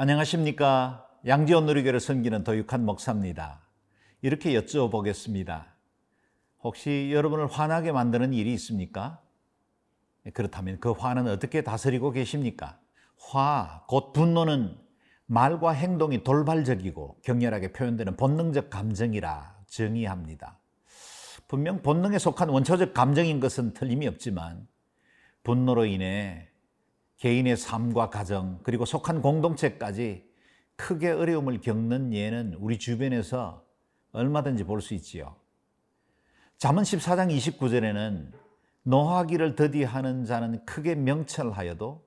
안녕하십니까. 양지원 누리교를 섬기는 도육한 목사입니다. 이렇게 여쭤보겠습니다. 혹시 여러분을 화나게 만드는 일이 있습니까? 그렇다면 그 화는 어떻게 다스리고 계십니까? 화, 곧 분노는 말과 행동이 돌발적이고 격렬하게 표현되는 본능적 감정이라 정의합니다. 분명 본능에 속한 원초적 감정인 것은 틀림이 없지만 분노로 인해 개인의 삶과 가정 그리고 속한 공동체까지 크게 어려움을 겪는 예는 우리 주변에서 얼마든지 볼 수 있지요. 잠언 14장 29절에는 노하기를 더디하는 자는 크게 명철하여도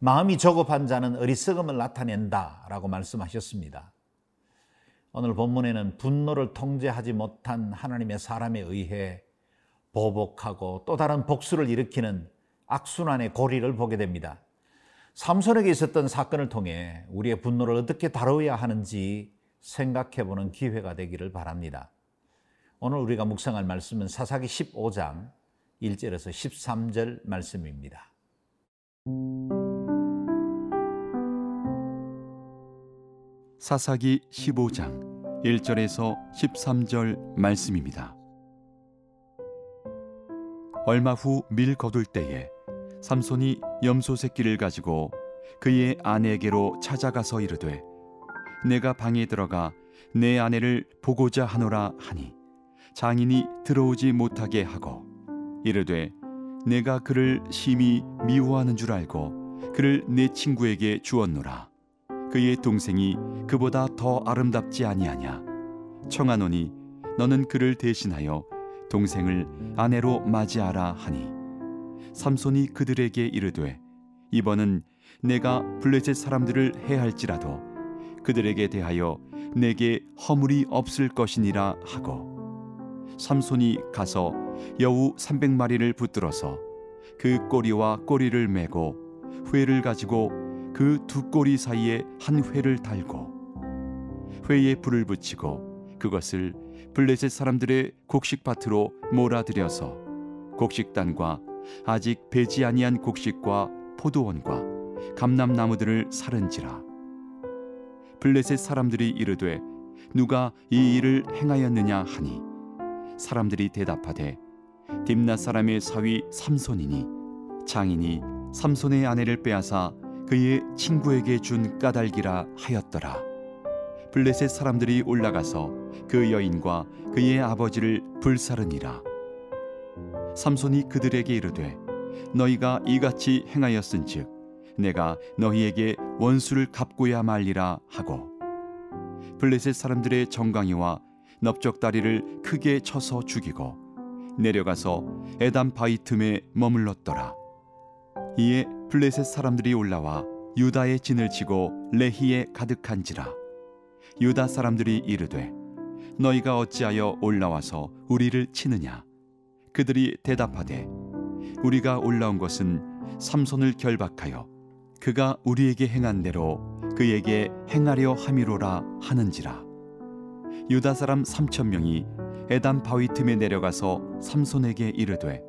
마음이 조급한 자는 어리석음을 나타낸다라고 말씀하셨습니다. 오늘 본문에는 분노를 통제하지 못한 하나님의 사람에 의해 보복하고 또 다른 복수를 일으키는 악순환의 고리를 보게 됩니다. 삼손에게 있었던 사건을 통해 우리의 분노를 어떻게 다뤄야 하는지 생각해 보는 기회가 되기를 바랍니다. 오늘 우리가 묵상할 말씀은 사사기 15장 1절에서 13절 말씀입니다. 사사기 15장 1절에서 13절 말씀입니다. 얼마 후 밀 거둘 때에 삼손이 염소 새끼를 가지고 그의 아내에게로 찾아가서 이르되 내가 방에 들어가 내 아내를 보고자 하노라 하니 장인이 들어오지 못하게 하고 이르되 내가 그를 심히 미워하는 줄 알고 그를 내 친구에게 주었노라. 그의 동생이 그보다 더 아름답지 아니하냐? 청하노니 너는 그를 대신하여 동생을 아내로 맞이하라 하니 삼손이 그들에게 이르되 이번은 내가 블레셋 사람들을 해할지라도 그들에게 대하여 내게 허물이 없을 것이니라 하고 삼손이 가서 여우 300마리를 붙들어서 그 꼬리와 꼬리를 메고 회를 가지고 그 두 꼬리 사이에 한 회를 달고 회에 불을 붙이고 그것을 블레셋 사람들의 곡식밭으로 몰아들여서 곡식단과 아직 배지 아니한 곡식과 포도원과 감람 나무들을 사른지라. 블레셋 사람들이 이르되 누가 이 일을 행하였느냐 하니? 사람들이 대답하되 딥나 사람의 사위 삼손이니 장인이 삼손의 아내를 빼앗아 그의 친구에게 준 까닭이라 하였더라. 블레셋 사람들이 올라가서 그 여인과 그의 아버지를 불사르니라 삼손이 그들에게 이르되 너희가 이같이 행하였은즉 내가 너희에게 원수를 갚고야 말리라 하고. 블레셋 사람들의 정강이와 넓적다리를 크게 쳐서 죽이고 내려가서 에담 바위 틈에 머물렀더라. 이에 블레셋 사람들이 올라와 유다의 진을 치고 레히에 가득한지라. 유다 사람들이 이르되 너희가 어찌하여 올라와서 우리를 치느냐 그들이 대답하되 우리가 올라온 것은 삼손을 결박하여 그가 우리에게 행한 대로 그에게 행하려 함이로라 하는지라. 유다 사람 삼천 명이 에담 바위 틈에 내려가서 삼손에게 이르되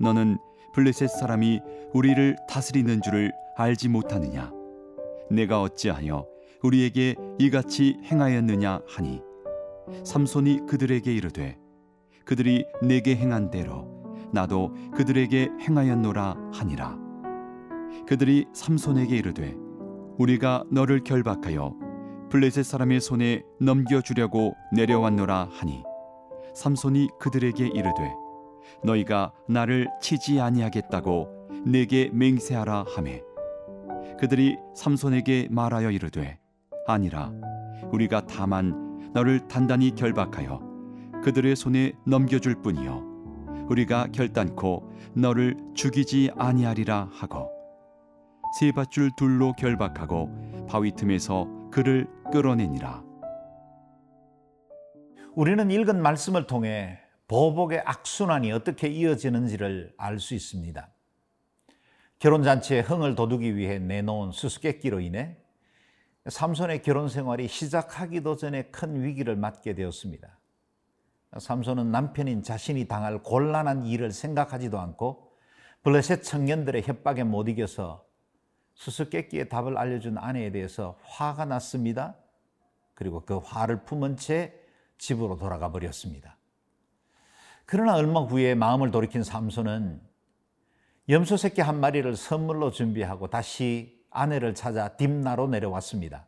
너는 블레셋 사람이 우리를 다스리는 줄을 알지 못하느냐? 내가 어찌하여 우리에게 이같이 행하였느냐 하니? 삼손이 그들에게 이르되 그들이 내게 행한 대로 나도 그들에게 행하였노라 하니라. 그들이 삼손에게 이르되 우리가 너를 결박하여 블레셋 사람의 손에 넘겨 주려고 내려왔노라 하니 삼손이 그들에게 이르되 너희가 나를 치지 아니하겠다고 내게 맹세하라 하매. 그들이 삼손에게 말하여 이르되 아니라 우리가 다만 너를 단단히 결박하여 그들의 손에 넘겨줄 뿐이요 우리가 결단코 너를 죽이지 아니하리라 하고 세 밧줄 둘로 결박하고 바위 틈에서 그를 끌어내니라 우리는 읽은 말씀을 통해 보복의 악순환이 어떻게 이어지는지를 알 수 있습니다. 결혼잔치에 흥을 돋우기 위해 내놓은 수수께끼로 인해 삼손의 결혼 생활이 시작하기도 전에 큰 위기를 맞게 되었습니다. 삼손은 남편인 자신이 당할 곤란한 일을 생각하지도 않고 블레셋 청년들의 협박에 못 이겨서 수수께끼의 답을 알려준 아내에 대해서 화가 났습니다. 그리고 그 화를 품은 채 집으로 돌아가 버렸습니다. 그러나 얼마 후에 마음을 돌이킨 삼손은 염소 새끼 한 마리를 선물로 준비하고 다시 아내를 찾아 딥나로 내려왔습니다.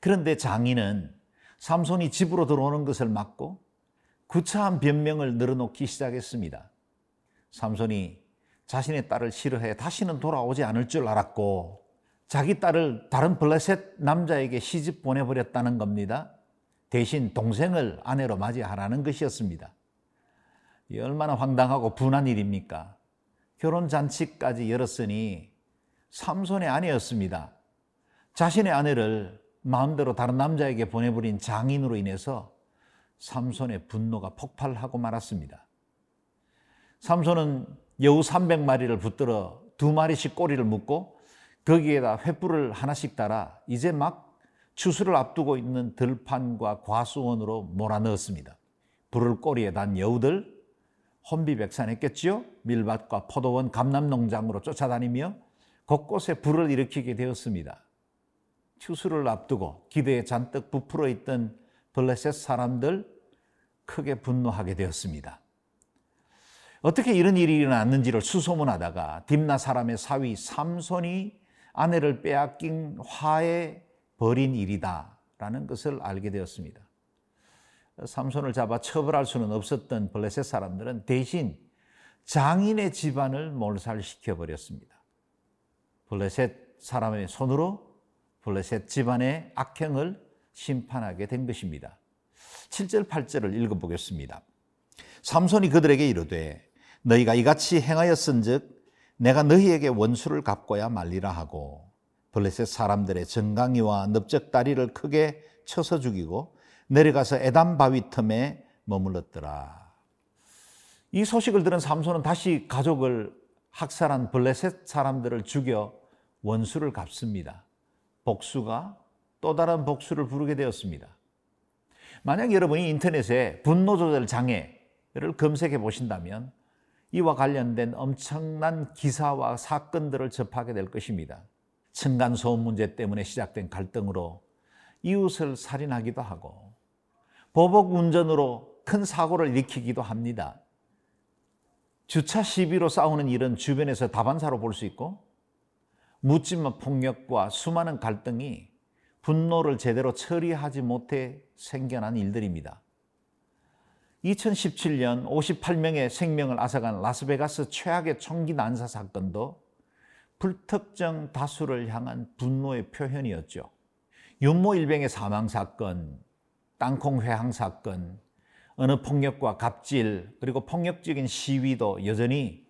그런데 장인은 삼손이 집으로 들어오는 것을 막고 구차한 변명을 늘어놓기 시작했습니다. 삼손이 자신의 딸을 싫어해 다시는 돌아오지 않을 줄 알았고 자기 딸을 다른 블레셋 남자에게 시집 보내버렸다는 겁니다. 대신 동생을 아내로 맞이하라는 것이었습니다. 이 얼마나 황당하고 분한 일입니까? 결혼 잔치까지 열었으니 삼손의 아내였습니다. 자신의 아내를 마음대로 다른 남자에게 보내버린 장인으로 인해서 삼손의 분노가 폭발하고 말았습니다. 삼손은 여우 300마리를 붙들어 두 마리씩 꼬리를 묶고 거기에다 횃불을 하나씩 달아 이제 막 추수를 앞두고 있는 들판과 과수원으로 몰아넣었습니다. 불을 꼬리에 단 여우들 혼비백산했겠지요. 밀밭과 포도원, 감남농장으로 쫓아다니며 곳곳에 불을 일으키게 되었습니다. 추수를 앞두고 기대에 잔뜩 부풀어 있던 블레셋 사람들 크게 분노하게 되었습니다. 어떻게 이런 일이 일어났는지를 수소문하다가 딥나 사람의 사위 삼손이 아내를 빼앗긴 화에 벌인 일이다라는 것을 알게 되었습니다. 삼손을 잡아 처벌할 수는 없었던 블레셋 사람들은 대신 장인의 집안을 몰살시켜 버렸습니다. 블레셋 사람의 손으로 블레셋 집안의 악행을 심판하게 된 것입니다. 7절 8절을 읽어보겠습니다. 삼손이 그들에게 이르되 너희가 이같이 행하였은즉 내가 너희에게 원수를 갚고야 말리라 하고 블레셋 사람들의 정강이와 넓적다리를 크게 쳐서 죽이고 내려가서 에담 바위 틈에 머물렀더라. 이 소식을 들은 삼손은 다시 가족을 학살한 블레셋 사람들을 죽여 원수를 갚습니다. 복수가 또 다른 복수를 부르게 되었습니다. 만약 여러분이 인터넷에 분노 조절 장애를 검색해 보신다면 이와 관련된 엄청난 기사와 사건들을 접하게 될 것입니다. 층간소음 문제 때문에 시작된 갈등으로 이웃을 살인하기도 하고 보복 운전으로 큰 사고를 일으키기도 합니다. 주차 시비로 싸우는 일은 주변에서 다반사로 볼 수 있고 묻지마 폭력과 수많은 갈등이 분노를 제대로 처리하지 못해 생겨난 일들입니다. 2017년 58명의 생명을 앗아간 라스베가스 최악의 총기 난사 사건도 불특정 다수를 향한 분노의 표현이었죠. 윤모 일병의 사망 사건, 땅콩 회항 사건, 어느 폭력과 갑질, 그리고 폭력적인 시위도 여전히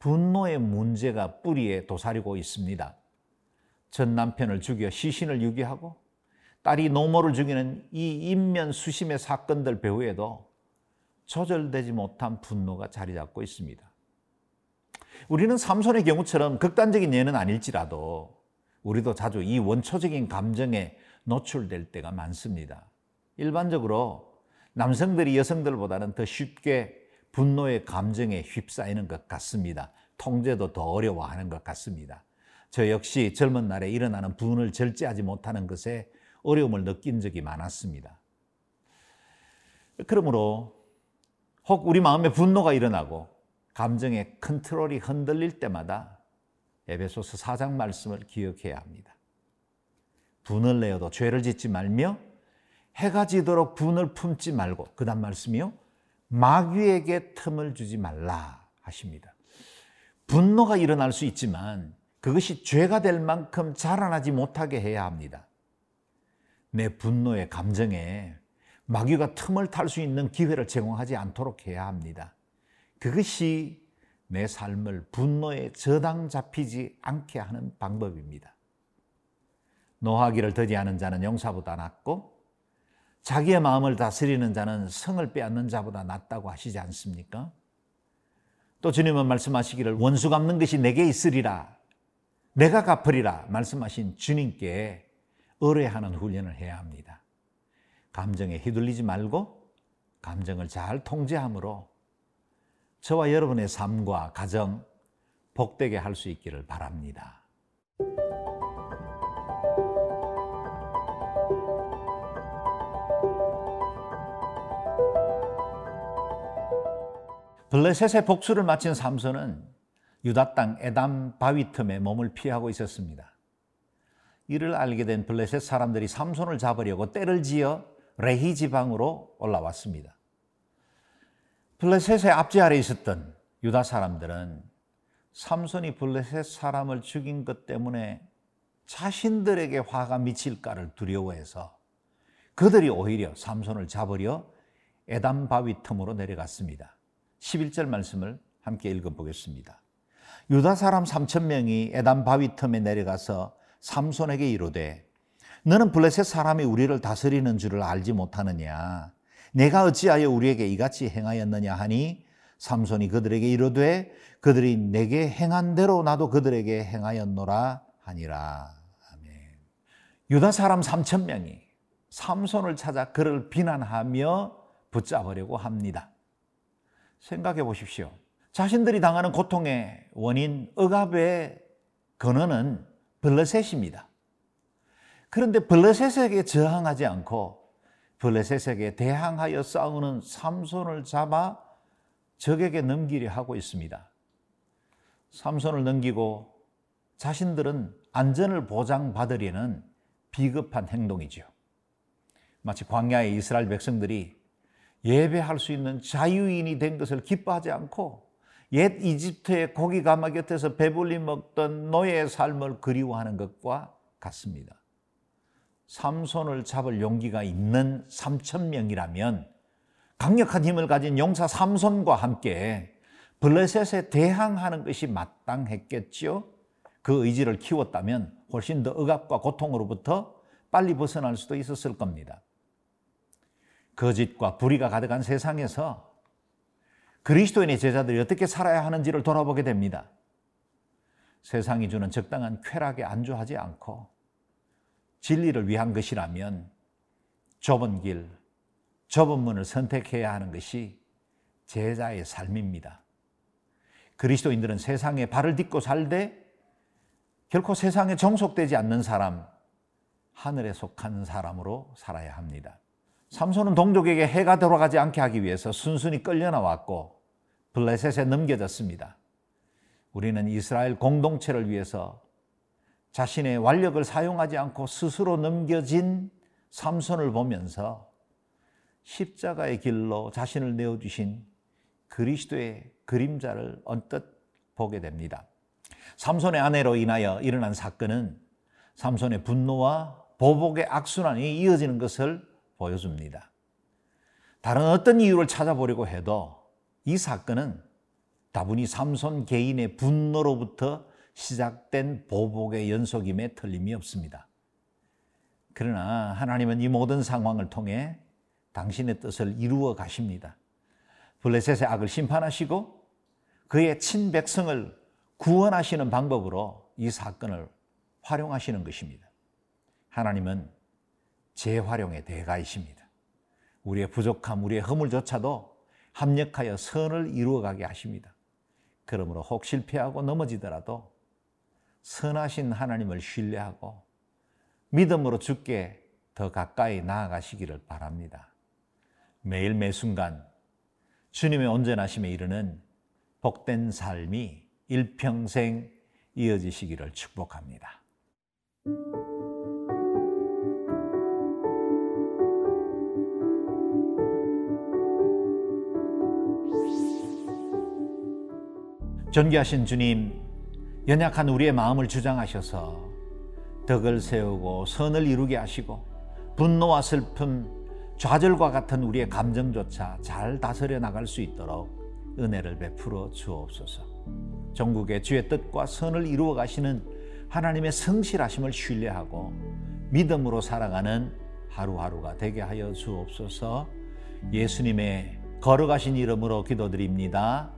분노의 문제가 뿌리에 도사리고 있습니다. 전 남편을 죽여 시신을 유기하고 딸이 노모를 죽이는 이 인면 수심의 사건들 배후에도 조절되지 못한 분노가 자리 잡고 있습니다. 우리는 삼손의 경우처럼 극단적인 예는 아닐지라도 우리도 자주 이 원초적인 감정에 노출될 때가 많습니다. 일반적으로 남성들이 여성들보다는 더 쉽게 분노의 감정에 휩싸이는 것 같습니다. 통제도 더 어려워하는 것 같습니다. 저 역시 젊은 날에 일어나는 분을 절제하지 못하는 것에 어려움을 느낀 적이 많았습니다. 그러므로 혹 우리 마음에 분노가 일어나고 감정의 컨트롤이 흔들릴 때마다 에베소서 4장 말씀을 기억해야 합니다. 분을 내어도 죄를 짓지 말며 해가 지도록 분을 품지 말고 그다음 말씀이요 마귀에게 틈을 주지 말라 하십니다. 분노가 일어날 수 있지만 그것이 죄가 될 만큼 자라나지 못하게 해야 합니다. 내 분노의 감정에 마귀가 틈을 탈 수 있는 기회를 제공하지 않도록 해야 합니다. 그것이 내 삶을 분노에 저당 잡히지 않게 하는 방법입니다. 노하기를 더디하는 자는 용사보다 낫고 자기의 마음을 다스리는 자는 성을 빼앗는 자보다 낫다고 하시지 않습니까? 또 주님은 말씀하시기를 원수 갚는 것이 내게 있으리라 내가 갚으리라 말씀하신 주님께 의뢰하는 훈련을 해야 합니다. 감정에 휘둘리지 말고 감정을 잘 통제함으로 저와 여러분의 삶과 가정 복되게 할 수 있기를 바랍니다. 블레셋의 복수를 마친 삼손은 유다 땅 에담 바위 틈에 몸을 피하고 있었습니다. 이를 알게 된 블레셋 사람들이 삼손을 잡으려고 때를 지어 레히 지방으로 올라왔습니다. 블레셋의 앞지 아래 있었던 유다 사람들은 삼손이 블레셋 사람을 죽인 것 때문에 자신들에게 화가 미칠까를 두려워해서 그들이 오히려 삼손을 잡으려 에담 바위 틈으로 내려갔습니다. 11절 말씀을 함께 읽어 보겠습니다. 유다 사람 3천 명이 에담 바위 틈에 내려가서 삼손에게 이르되 너는 블레셋 사람이 우리를 다스리는 줄을 알지 못하느냐 내가 어찌하여 우리에게 이같이 행하였느냐 하니 삼손이 그들에게 이르되 그들이 내게 행한 대로 나도 그들에게 행하였노라 하니라 아멘. 유다 사람 3천 명이 삼손을 찾아 그를 비난하며 붙잡으려고 합니다. 생각해 보십시오. 자신들이 당하는 고통의 원인 억압의 근원은 블레셋입니다. 그런데 블레셋에게 저항하지 않고 블레셋에게 대항하여 싸우는 삼손을 잡아 적에게 넘기려 하고 있습니다. 삼손을 넘기고 자신들은 안전을 보장받으려는 비급한 행동이죠. 마치 광야의 이스라엘 백성들이 예배할 수 있는 자유인이 된 것을 기뻐하지 않고 옛 이집트의 고기 가마 곁에서 배불리 먹던 노예의 삶을 그리워하는 것과 같습니다. 삼손을 잡을 용기가 있는 3천 명이라면 강력한 힘을 가진 용사 삼손과 함께 블레셋에 대항하는 것이 마땅했겠지요. 그 의지를 키웠다면 훨씬 더 억압과 고통으로부터 빨리 벗어날 수도 있었을 겁니다. 거짓과 불의가 가득한 세상에서 그리스도인의 제자들이 어떻게 살아야 하는지를 돌아보게 됩니다. 세상이 주는 적당한 쾌락에 안주하지 않고 진리를 위한 것이라면 좁은 길, 좁은 문을 선택해야 하는 것이 제자의 삶입니다. 그리스도인들은 세상에 발을 딛고 살되 결코 세상에 정속되지 않는 사람, 하늘에 속한 사람으로 살아야 합니다. 삼손은 동족에게 해가 돌아가지 않게 하기 위해서 순순히 끌려 나왔고 블레셋에 넘겨졌습니다. 우리는 이스라엘 공동체를 위해서 자신의 완력을 사용하지 않고 스스로 넘겨진 삼손을 보면서 십자가의 길로 자신을 내어주신 그리스도의 그림자를 언뜻 보게 됩니다. 삼손의 아내로 인하여 일어난 사건은 삼손의 분노와 보복의 악순환이 이어지는 것을 보여줍니다. 다른 어떤 이유를 찾아보려고 해도 이 사건은 다분히 삼손 개인의 분노로부터 시작된 보복의 연속임에 틀림이 없습니다. 그러나 하나님은 이 모든 상황을 통해 당신의 뜻을 이루어 가십니다. 블레셋의 악을 심판하시고 그의 친백성을 구원하시는 방법으로 이 사건을 활용하시는 것입니다. 하나님은 재활용의 대가이십니다. 우리의 부족함, 우리의 허물조차도 합력하여 선을 이루어가게 하십니다. 그러므로 혹 실패하고 넘어지더라도 선하신 하나님을 신뢰하고 믿음으로 주께 더 가까이 나아가시기를 바랍니다. 매일 매 순간 주님의 온전하심에 이르는 복된 삶이 일평생 이어지시기를 축복합니다. 존귀하신 주님, 연약한 우리의 마음을 주장하셔서 덕을 세우고 선을 이루게 하시고 분노와 슬픔, 좌절과 같은 우리의 감정조차 잘 다스려 나갈 수 있도록 은혜를 베풀어 주옵소서. 전국의 주의 뜻과 선을 이루어 가시는 하나님의 성실하심을 신뢰하고 믿음으로 살아가는 하루하루가 되게 하여 주옵소서. 예수님의 걸어가신 이름으로 기도드립니다.